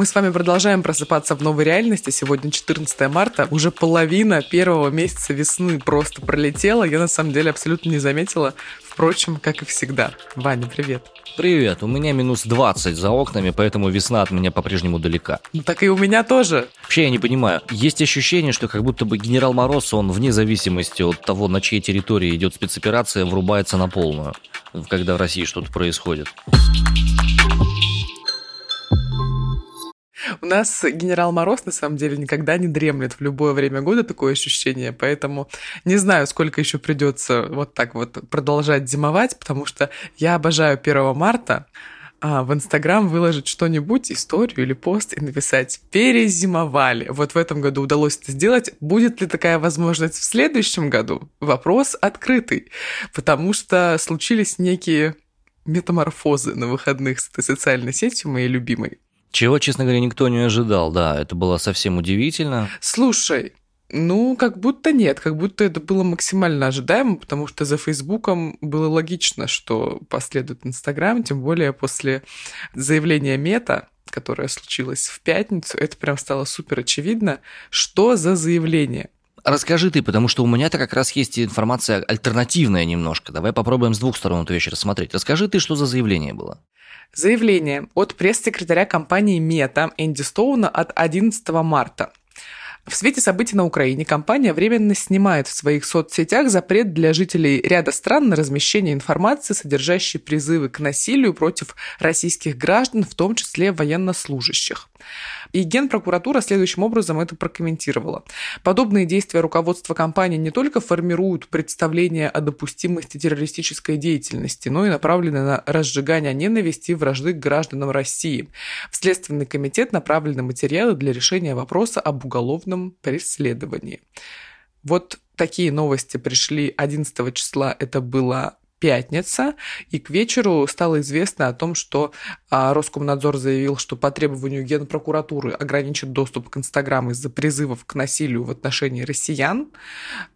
Мы с вами продолжаем просыпаться в новой реальности. Сегодня 14 марта. Уже половина первого месяца весны просто пролетела. Я на самом деле абсолютно не заметила. Впрочем, как и всегда. Ваня, привет. Привет, у меня минус 20 за окнами, поэтому весна от меня по-прежнему далека. Ну, так и у меня тоже. Вообще я не понимаю, есть ощущение, что как будто бы генерал Мороз, он вне зависимости от того, на чьей территории идет спецоперация, врубается на полную, когда в России что-то происходит. У нас генерал Мороз, на самом деле, никогда не дремлет в любое время года, такое ощущение, поэтому не знаю, сколько еще придется вот так вот продолжать зимовать, потому что я обожаю 1 марта, а, в Инстаграм выложить что-нибудь, историю или пост и написать «Перезимовали». Вот в этом году удалось это сделать. Будет ли такая возможность в следующем году? Вопрос открытый, потому что случились некие метаморфозы на выходных с этой социальной сетью моей любимой. Чего, честно говоря, никто не ожидал, да, это было совсем удивительно. Слушай, ну, как будто нет, как будто это было максимально ожидаемо, потому что за Фейсбуком было логично, что последует Инстаграм, тем более после заявления Мета, которое случилось в пятницу, это прям стало супер очевидно, что за заявление. Расскажи ты, потому что у меня-то как раз есть информация альтернативная немножко. Давай попробуем с двух сторон эту вещь рассмотреть. Расскажи ты, что за заявление было. Заявление от пресс-секретаря компании Мета Энди Стоуна от 11 марта. В свете событий на Украине компания временно снимает в своих соцсетях запрет для жителей ряда стран на размещение информации, содержащей призывы к насилию против российских граждан, в том числе военнослужащих. И Генпрокуратура следующим образом это прокомментировала. Подобные действия руководства компании не только формируют представление о допустимости террористической деятельности, но и направлены на разжигание ненависти и вражды к гражданам России. В Следственный комитет направлены материалы для решения вопроса об уголовном преследовании. Вот такие новости пришли 11 числа, это было пятница, и к вечеру стало известно о том, что а, Роскомнадзор заявил, что по требованию Генпрокуратуры ограничит доступ к Инстаграм из-за призывов к насилию в отношении россиян.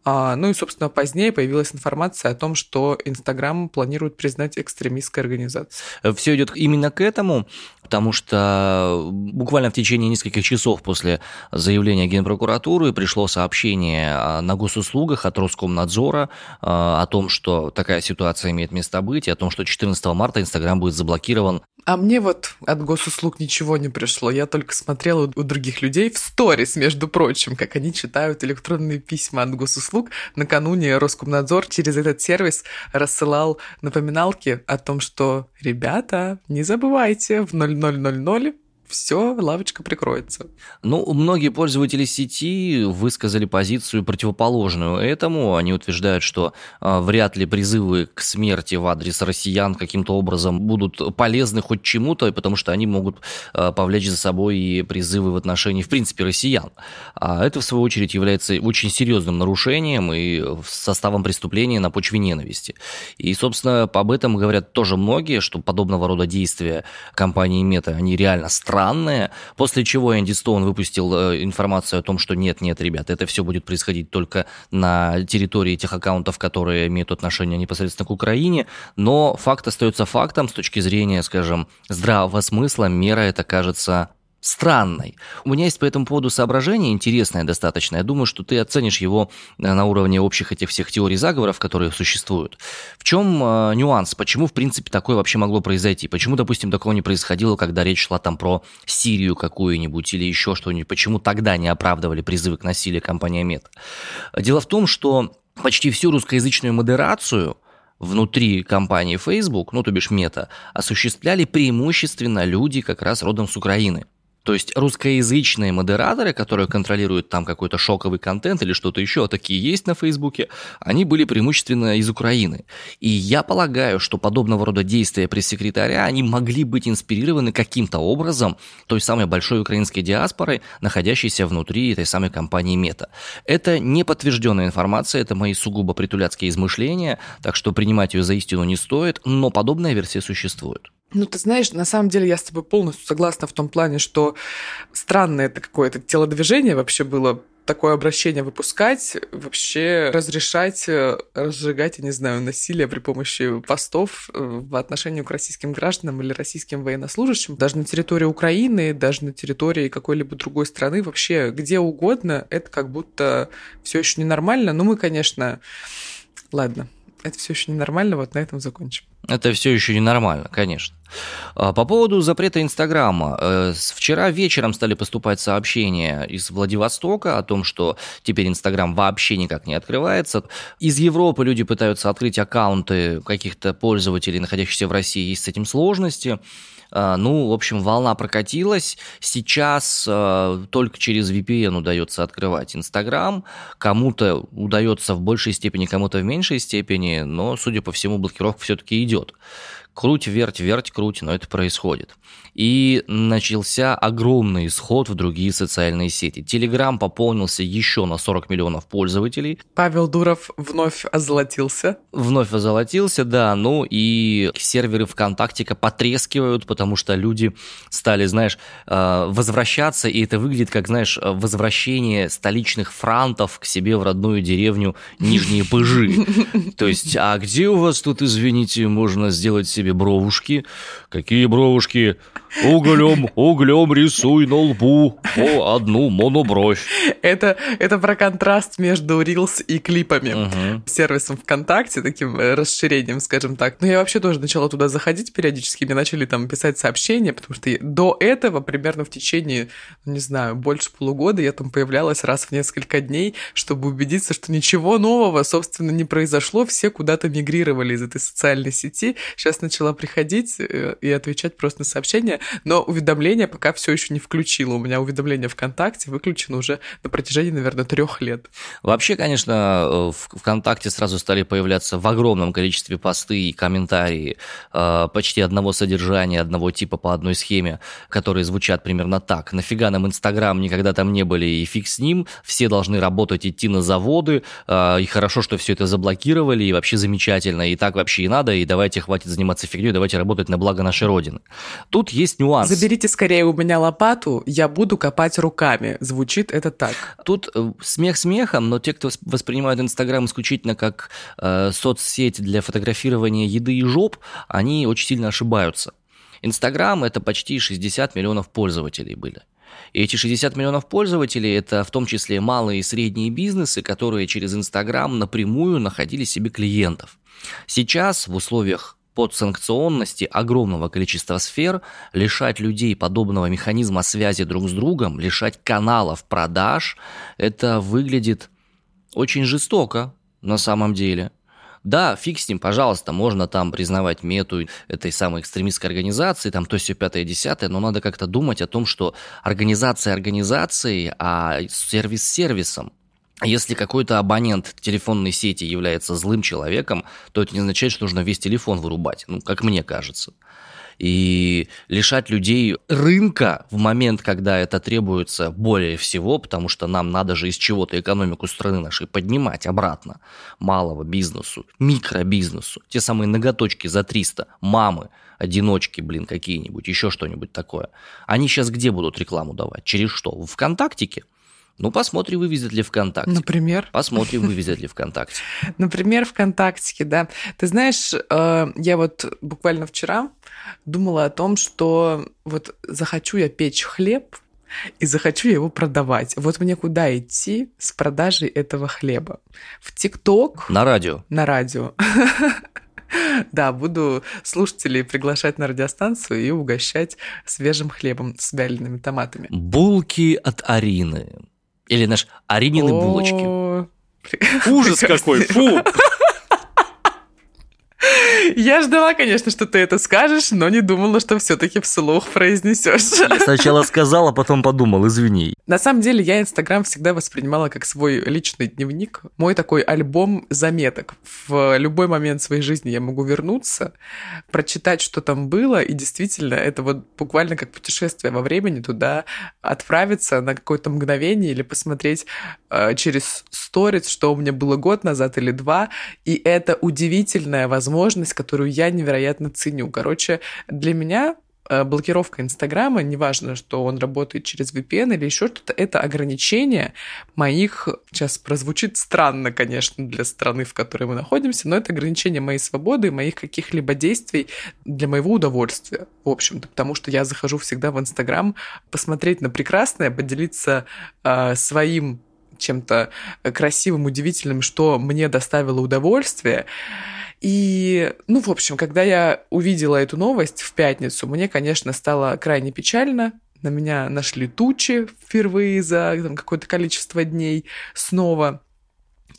А, ну и, собственно, позднее появилась информация о том, что Инстаграм планирует признать экстремистской организацией. Все идет именно к этому потому что буквально в течение нескольких часов после заявления Генпрокуратуры пришло сообщение а, на госуслугах от Роскомнадзора а, о том, что такая ситуация имеет место быть, и о том, что 14 марта Инстаграм будет заблокирован. А мне вот от госуслуг ничего не пришло. Я только смотрела у других людей в сторис, между прочим, как они читают электронные письма от госуслуг. Накануне Роскомнадзор через этот сервис рассылал напоминалки о том, что «Ребята, не забывайте, в 00 0000 все, лавочка прикроется. Ну, многие пользователи сети высказали позицию противоположную этому. Они утверждают, что э, вряд ли призывы к смерти в адрес россиян каким-то образом будут полезны хоть чему-то, потому что они могут э, повлечь за собой и призывы в отношении, в принципе, россиян. А это, в свою очередь, является очень серьезным нарушением и составом преступления на почве ненависти. И, собственно, об этом говорят тоже многие, что подобного рода действия компании Мета, они реально страшны странное, после чего Энди Стоун выпустил э, информацию о том, что нет-нет, ребят, это все будет происходить только на территории тех аккаунтов, которые имеют отношение непосредственно к Украине, но факт остается фактом с точки зрения, скажем, здравого смысла, мера это кажется странной. У меня есть по этому поводу соображение интересное достаточно. Я думаю, что ты оценишь его э, на уровне общих этих всех теорий заговоров, которые существуют. В чем э, нюанс? Почему, в принципе, такое вообще могло произойти? Почему, допустим, такого не происходило, когда речь шла там про Сирию какую-нибудь или еще что-нибудь? Почему тогда не оправдывали призывы к насилию компания Мета? Дело в том, что почти всю русскоязычную модерацию внутри компании Facebook, ну то бишь Мета, осуществляли преимущественно люди как раз родом с Украины. То есть русскоязычные модераторы, которые контролируют там какой-то шоковый контент или что-то еще, такие есть на Фейсбуке, они были преимущественно из Украины. И я полагаю, что подобного рода действия пресс-секретаря, они могли быть инспирированы каким-то образом той самой большой украинской диаспорой, находящейся внутри этой самой компании Мета. Это не подтвержденная информация, это мои сугубо притуляцкие измышления, так что принимать ее за истину не стоит, но подобная версия существует. Ну, ты знаешь, на самом деле я с тобой полностью согласна в том плане, что странное это какое-то телодвижение вообще было такое обращение выпускать, вообще разрешать э, разжигать, я не знаю, насилие при помощи постов э, в отношении к российским гражданам или российским военнослужащим, даже на территории Украины, даже на территории какой-либо другой страны, вообще где угодно, это как будто все еще ненормально. Но мы, конечно, ладно, это все еще ненормально, вот на этом закончим. Это все еще ненормально, конечно. А, по поводу запрета Инстаграма. Э, вчера вечером стали поступать сообщения из Владивостока о том, что теперь Инстаграм вообще никак не открывается. Из Европы люди пытаются открыть аккаунты каких-то пользователей, находящихся в России. Есть с этим сложности. А, ну, в общем, волна прокатилась. Сейчас э, только через VPN удается открывать Инстаграм. Кому-то удается в большей степени, кому-то в меньшей степени, но, судя по всему, блокировка все-таки идет идет. Круть, верть, верть, круть, но это происходит и начался огромный исход в другие социальные сети. Телеграм пополнился еще на 40 миллионов пользователей. Павел Дуров вновь озолотился. Вновь озолотился, да. Ну и серверы ВКонтактика потрескивают, потому что люди стали, знаешь, э, возвращаться, и это выглядит как, знаешь, возвращение столичных франтов к себе в родную деревню Нижние Пыжи. То есть, а где у вас тут, извините, можно сделать себе бровушки? Какие бровушки? Углем, углем рисуй на лбу по одну монобровь. Это, это про контраст между Reels и клипами. Угу. Сервисом ВКонтакте, таким э, расширением, скажем так. Но я вообще тоже начала туда заходить периодически, мне начали там писать сообщения, потому что до этого, примерно в течение, не знаю, больше полугода я там появлялась раз в несколько дней, чтобы убедиться, что ничего нового, собственно, не произошло, все куда-то мигрировали из этой социальной сети. Сейчас начала приходить э, и отвечать просто на сообщения но уведомления пока все еще не включила. У меня уведомления ВКонтакте выключено уже на протяжении, наверное, трех лет. Вообще, конечно, э, ВКонтакте сразу стали появляться в огромном количестве посты и комментарии э, почти одного содержания, одного типа по одной схеме, которые звучат примерно так. Нафига нам Инстаграм, никогда там не были, и фиг с ним, все должны работать, идти на заводы, э, и хорошо, что все это заблокировали, и вообще замечательно, и так вообще и надо, и давайте хватит заниматься фигней, давайте работать на благо нашей Родины. Тут есть есть нюанс. Заберите скорее у меня лопату, я буду копать руками. Звучит это так. Тут э, смех смехом, но те, кто воспринимают Инстаграм исключительно как э, соцсеть для фотографирования еды и жоп, они очень сильно ошибаются. Инстаграм это почти 60 миллионов пользователей были. И эти 60 миллионов пользователей – это в том числе малые и средние бизнесы, которые через Инстаграм напрямую находили себе клиентов. Сейчас в условиях подсанкционности огромного количества сфер, лишать людей подобного механизма связи друг с другом, лишать каналов продаж, это выглядит очень жестоко на самом деле. Да, фиг с ним, пожалуйста, можно там признавать мету этой самой экстремистской организации, там то все пятое, десятое, но надо как-то думать о том, что организация организацией, а сервис сервисом. Если какой-то абонент телефонной сети является злым человеком, то это не означает, что нужно весь телефон вырубать, ну, как мне кажется. И лишать людей рынка в момент, когда это требуется более всего, потому что нам надо же из чего-то экономику страны нашей поднимать обратно, малого бизнесу, микробизнесу, те самые ноготочки за 300, мамы, одиночки, блин, какие-нибудь, еще что-нибудь такое. Они сейчас где будут рекламу давать? Через что? В ВКонтактике? Ну, посмотрим, вывезет ли ВКонтакте. Например? Посмотрим, вывезет ли ВКонтакте. Например, ВКонтакте, да. Ты знаешь, э, я вот буквально вчера думала о том, что вот захочу я печь хлеб, и захочу я его продавать. Вот мне куда идти с продажей этого хлеба? В ТикТок? На радио. На радио. Да, буду слушателей приглашать на радиостанцию и угощать свежим хлебом с вялеными томатами. Булки от Арины. Или наш Аринины булочки. Ужас какой, фу! Я ждала, конечно, что ты это скажешь, но не думала, что все-таки вслух произнесешь. Я сначала сказал, а потом подумал, извини. На самом деле, я Инстаграм всегда воспринимала как свой личный дневник, мой такой альбом заметок. В любой момент своей жизни я могу вернуться, прочитать, что там было, и действительно, это вот буквально как путешествие во времени туда отправиться на какое-то мгновение или посмотреть э, через сторис, что у меня было год назад или два, и это удивительная возможность, которую я невероятно ценю. Короче, для меня э, блокировка Инстаграма, неважно, что он работает через VPN или еще что-то, это ограничение моих, сейчас прозвучит странно, конечно, для страны, в которой мы находимся, но это ограничение моей свободы, моих каких-либо действий для моего удовольствия, в общем-то, потому что я захожу всегда в Инстаграм посмотреть на прекрасное, поделиться э, своим чем-то красивым, удивительным, что мне доставило удовольствие. И, ну, в общем, когда я увидела эту новость в пятницу, мне, конечно, стало крайне печально. На меня нашли тучи впервые за какое-то количество дней снова.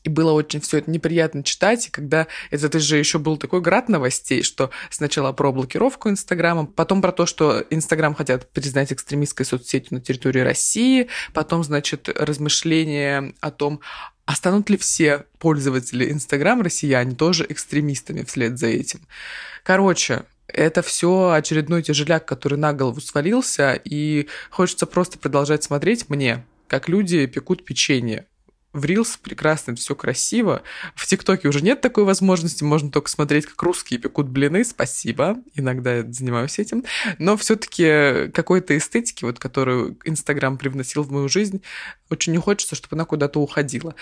И было очень все это неприятно читать, и когда это, это же еще был такой град новостей, что сначала про блокировку Инстаграма, потом про то, что Инстаграм хотят признать экстремистской соцсетью на территории России, потом, значит, размышления о том, а станут ли все пользователи Инстаграм россияне тоже экстремистами вслед за этим? Короче, это все очередной тяжеляк, который на голову свалился, и хочется просто продолжать смотреть мне, как люди пекут печенье в Reels прекрасно, все красиво. В ТикТоке уже нет такой возможности, можно только смотреть, как русские пекут блины, спасибо, иногда я занимаюсь этим. Но все-таки какой-то эстетики, вот, которую Инстаграм привносил в мою жизнь, очень не хочется, чтобы она куда-то уходила.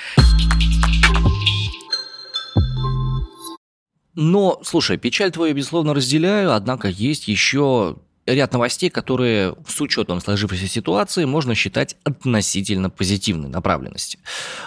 Но, слушай, печаль твою, безусловно, разделяю, однако есть еще ряд новостей, которые с учетом сложившейся ситуации можно считать относительно позитивной направленности.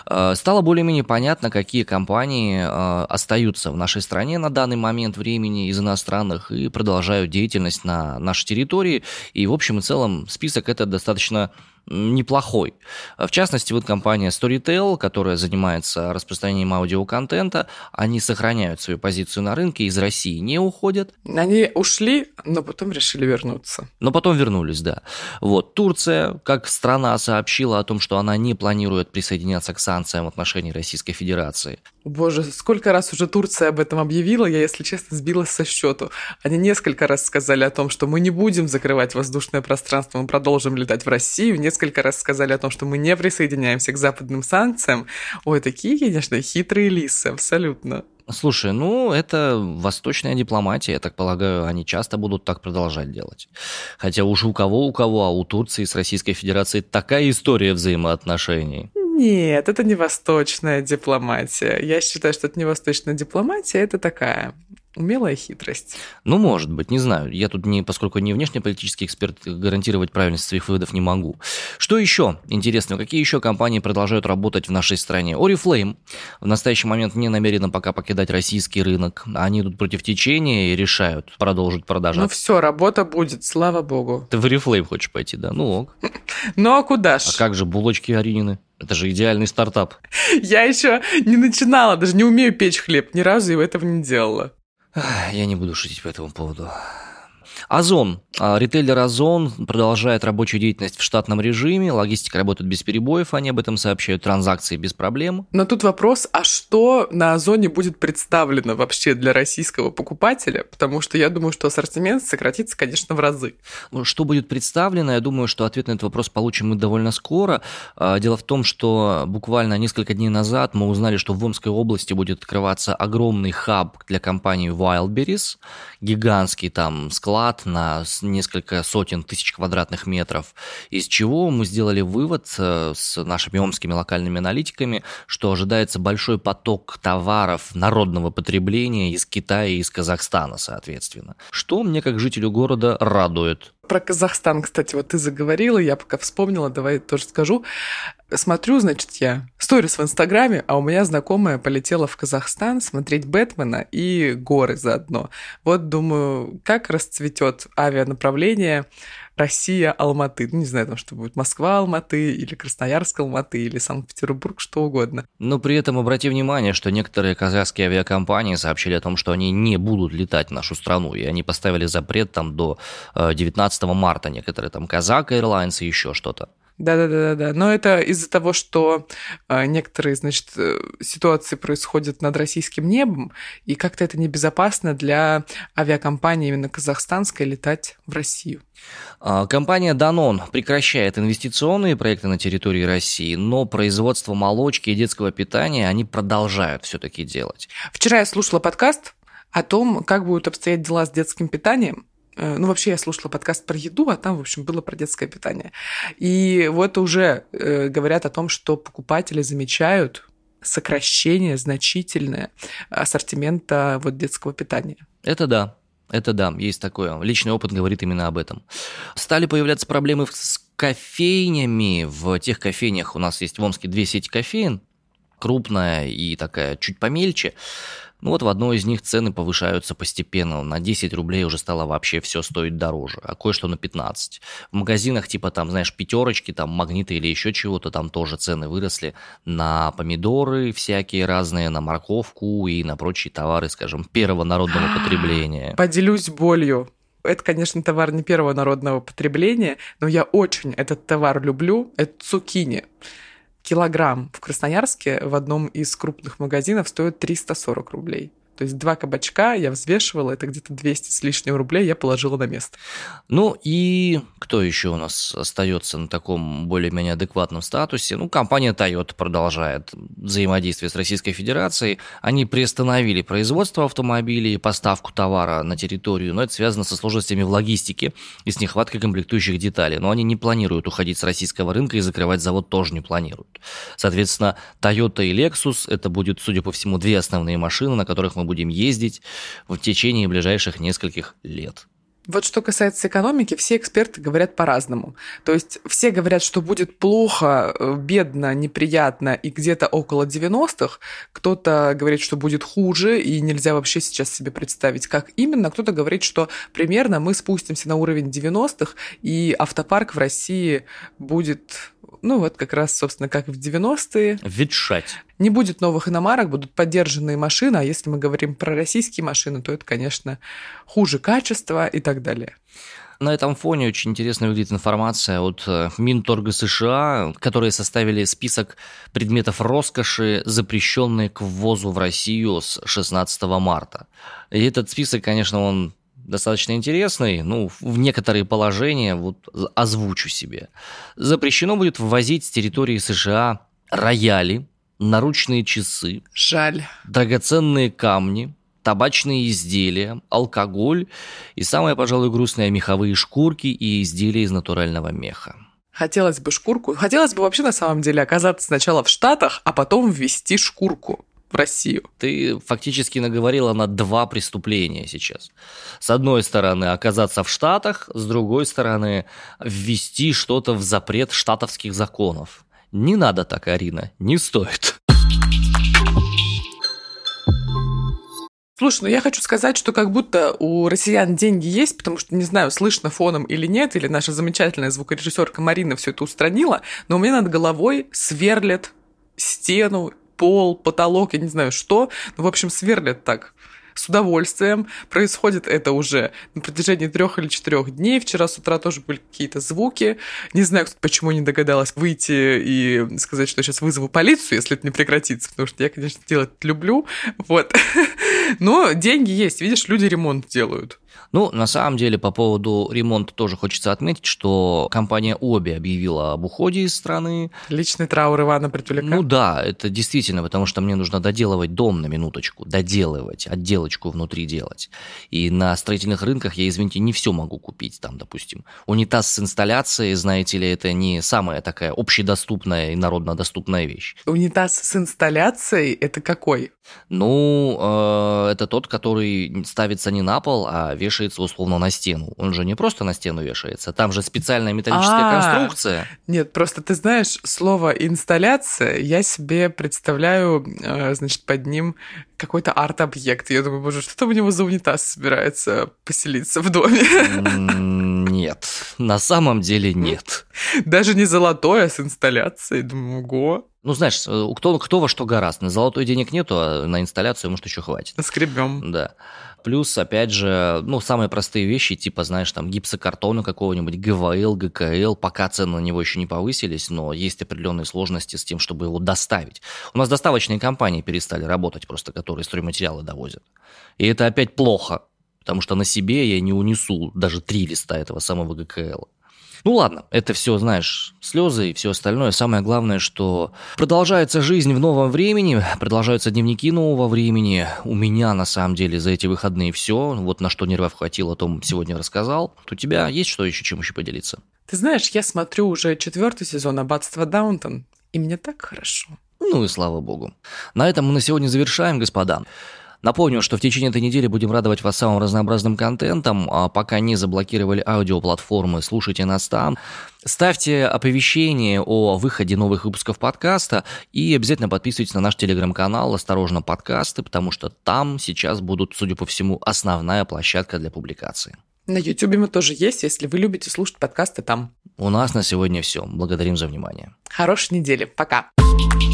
Э, стало более-менее понятно, какие компании э, остаются в нашей стране на данный момент времени из иностранных и продолжают деятельность на нашей территории. И в общем и целом список это достаточно неплохой. В частности, вот компания Storytel, которая занимается распространением аудиоконтента, они сохраняют свою позицию на рынке, из России не уходят. Они ушли, но потом решили вернуться. Но потом вернулись, да. Вот, Турция, как страна, сообщила о том, что она не планирует присоединяться к санкциям в отношении Российской Федерации. Боже, сколько раз уже Турция об этом объявила, я, если честно, сбилась со счету. Они несколько раз сказали о том, что мы не будем закрывать воздушное пространство, мы продолжим летать в Россию. Несколько раз сказали о том, что мы не присоединяемся к западным санкциям. Ой, такие, конечно, хитрые лисы, абсолютно. Слушай, ну, это восточная дипломатия, я так полагаю, они часто будут так продолжать делать. Хотя уж у кого, у кого, а у Турции с Российской Федерацией такая история взаимоотношений. Нет, это не восточная дипломатия. Я считаю, что это не восточная дипломатия, это такая Умелая хитрость. Ну, может быть, не знаю. Я тут, не, поскольку не внешнеполитический эксперт, гарантировать правильность своих выводов не могу. Что еще интересного? Какие еще компании продолжают работать в нашей стране? Oriflame в настоящий момент не намерена пока покидать российский рынок. Они идут против течения и решают продолжить продажи. Ну все, работа будет, слава богу. Ты в Oriflame хочешь пойти, да? Ну ок. Ну а куда ж? А как же булочки Аринины? Это же идеальный стартап. Я еще не начинала, даже не умею печь хлеб, ни разу его этого не делала. Я не буду шутить по этому поводу. Озон. А, ритейлер Озон продолжает рабочую деятельность в штатном режиме, логистика работает без перебоев, они об этом сообщают, транзакции без проблем. Но тут вопрос, а что на Озоне будет представлено вообще для российского покупателя? Потому что я думаю, что ассортимент сократится, конечно, в разы. Ну, что будет представлено, я думаю, что ответ на этот вопрос получим мы довольно скоро. А, дело в том, что буквально несколько дней назад мы узнали, что в Омской области будет открываться огромный хаб для компании Wildberries, гигантский там склад, склад на несколько сотен тысяч квадратных метров, из чего мы сделали вывод э, с нашими омскими локальными аналитиками, что ожидается большой поток товаров народного потребления из Китая и из Казахстана, соответственно. Что мне, как жителю города, радует. Про Казахстан, кстати, вот ты заговорила, я пока вспомнила, давай тоже скажу. Смотрю, значит, я сторис в Инстаграме, а у меня знакомая полетела в Казахстан смотреть Бэтмена и горы заодно. Вот думаю, как расцветет авианаправление Россия-Алматы. Ну, не знаю, там что будет, Москва-Алматы или Красноярск-Алматы или Санкт-Петербург, что угодно. Но при этом обрати внимание, что некоторые казахские авиакомпании сообщили о том, что они не будут летать в нашу страну, и они поставили запрет там до 19 э, марта, некоторые там Казак Airlines и еще что-то. Да-да-да-да. Но это из-за того, что э, некоторые, значит, э, ситуации происходят над российским небом, и как-то это небезопасно для авиакомпании именно казахстанской летать в Россию. А, компания Danone прекращает инвестиционные проекты на территории России, но производство молочки и детского питания они продолжают все-таки делать. Вчера я слушала подкаст о том, как будут обстоять дела с детским питанием ну, вообще я слушала подкаст про еду, а там, в общем, было про детское питание. И вот уже э, говорят о том, что покупатели замечают сокращение значительное ассортимента вот детского питания. Это да. Это да, есть такое. Личный опыт говорит именно об этом. Стали появляться проблемы с кофейнями. В тех кофейнях у нас есть в Омске две сети кофеин, крупная и такая чуть помельче. Ну вот в одной из них цены повышаются постепенно. На 10 рублей уже стало вообще все стоить дороже, а кое-что на 15. В магазинах типа там, знаешь, пятерочки, там магниты или еще чего-то, там тоже цены выросли на помидоры всякие разные, на морковку и на прочие товары, скажем, первого народного потребления. Поделюсь болью это, конечно, товар не первого народного потребления, но я очень этот товар люблю. Это цукини килограмм в Красноярске в одном из крупных магазинов стоит 340 рублей. То есть два кабачка я взвешивала, это где-то 200 с лишним рублей я положила на место. Ну и кто еще у нас остается на таком более-менее адекватном статусе? Ну, компания Toyota продолжает взаимодействие с Российской Федерацией. Они приостановили производство автомобилей и поставку товара на территорию, но это связано со сложностями в логистике и с нехваткой комплектующих деталей. Но они не планируют уходить с российского рынка и закрывать завод тоже не планируют. Соответственно, Toyota и Lexus это будет, судя по всему, две основные машины, на которых мы будем ездить в течение ближайших нескольких лет. Вот что касается экономики, все эксперты говорят по-разному. То есть все говорят, что будет плохо, э, бедно, неприятно и где-то около 90-х. Кто-то говорит, что будет хуже, и нельзя вообще сейчас себе представить, как именно. Кто-то говорит, что примерно мы спустимся на уровень 90-х, и автопарк в России будет ну вот как раз, собственно, как в 90-е. Ветшать. Не будет новых иномарок, будут поддержанные машины, а если мы говорим про российские машины, то это, конечно, хуже качества и так далее. На этом фоне очень интересно выглядит информация от э, Минторга США, которые составили список предметов роскоши, запрещенные к ввозу в Россию с 16 марта. И этот список, конечно, он достаточно интересный, ну, в некоторые положения, вот озвучу себе. Запрещено будет ввозить с территории США рояли, наручные часы. Жаль. Драгоценные камни, табачные изделия, алкоголь и, самое, пожалуй, грустное, меховые шкурки и изделия из натурального меха. Хотелось бы шкурку. Хотелось бы вообще на самом деле оказаться сначала в Штатах, а потом ввести шкурку в Россию. Ты фактически наговорила на два преступления сейчас. С одной стороны, оказаться в Штатах, с другой стороны, ввести что-то в запрет штатовских законов. Не надо так, Арина, не стоит. Слушай, ну я хочу сказать, что как будто у россиян деньги есть, потому что, не знаю, слышно фоном или нет, или наша замечательная звукорежиссерка Марина все это устранила, но у меня над головой сверлят стену пол, потолок, я не знаю что. Ну, в общем, сверлят так с удовольствием. Происходит это уже на протяжении трех или четырех дней. Вчера с утра тоже были какие-то звуки. Не знаю, почему не догадалась выйти и сказать, что сейчас вызову полицию, если это не прекратится, потому что я, конечно, делать люблю. Вот. Но деньги есть. Видишь, люди ремонт делают. Ну, на самом деле, по поводу ремонта тоже хочется отметить, что компания Оби объявила об уходе из страны. Личный траур Ивана Притуляка. Ну да, это действительно, потому что мне нужно доделывать дом на минуточку, доделывать, отделочку внутри делать. И на строительных рынках я, извините, не все могу купить. Там, допустим, унитаз с инсталляцией, знаете ли, это не самая такая общедоступная и народнодоступная вещь. Унитаз с инсталляцией – это какой? Ну, э, это тот, который ставится не на пол, а вешается условно на стену. Он же не просто на стену вешается, там же специальная металлическая А-а-а. конструкция. Нет, просто ты знаешь, слово инсталляция, я себе представляю, э, значит, под ним какой-то арт-объект. Я думаю, боже, что там у него за унитаз собирается поселиться в доме? Нет, на самом деле нет. Даже не золотое, а с инсталляцией. Думаю, ого. Ну, знаешь, э, кто, кто во что гораст. На золотой денег нету, а на инсталляцию, может, еще хватит. Скребем. Да. Плюс, опять же, ну, самые простые вещи, типа, знаешь, там, гипсокартона какого-нибудь, ГВЛ, ГКЛ, пока цены на него еще не повысились, но есть определенные сложности с тем, чтобы его доставить. У нас доставочные компании перестали работать просто, которые стройматериалы довозят. И это опять плохо, потому что на себе я не унесу даже три листа этого самого ГКЛ. Ну ладно, это все, знаешь, слезы и все остальное. Самое главное, что продолжается жизнь в новом времени, продолжаются дневники нового времени. У меня, на самом деле, за эти выходные все. Вот на что нервов хватило, о том сегодня рассказал. У тебя есть что еще, чем еще поделиться? Ты знаешь, я смотрю уже четвертый сезон «Аббатства Даунтон», и мне так хорошо. Ну и слава богу. На этом мы на сегодня завершаем, господа. Напомню, что в течение этой недели будем радовать вас самым разнообразным контентом. А пока не заблокировали аудиоплатформы, слушайте нас там. Ставьте оповещение о выходе новых выпусков подкаста и обязательно подписывайтесь на наш телеграм-канал «Осторожно, подкасты», потому что там сейчас будут, судя по всему, основная площадка для публикации. На Ютубе мы тоже есть, если вы любите слушать подкасты там. У нас на сегодня все. Благодарим за внимание. Хорошей недели. Пока. Пока.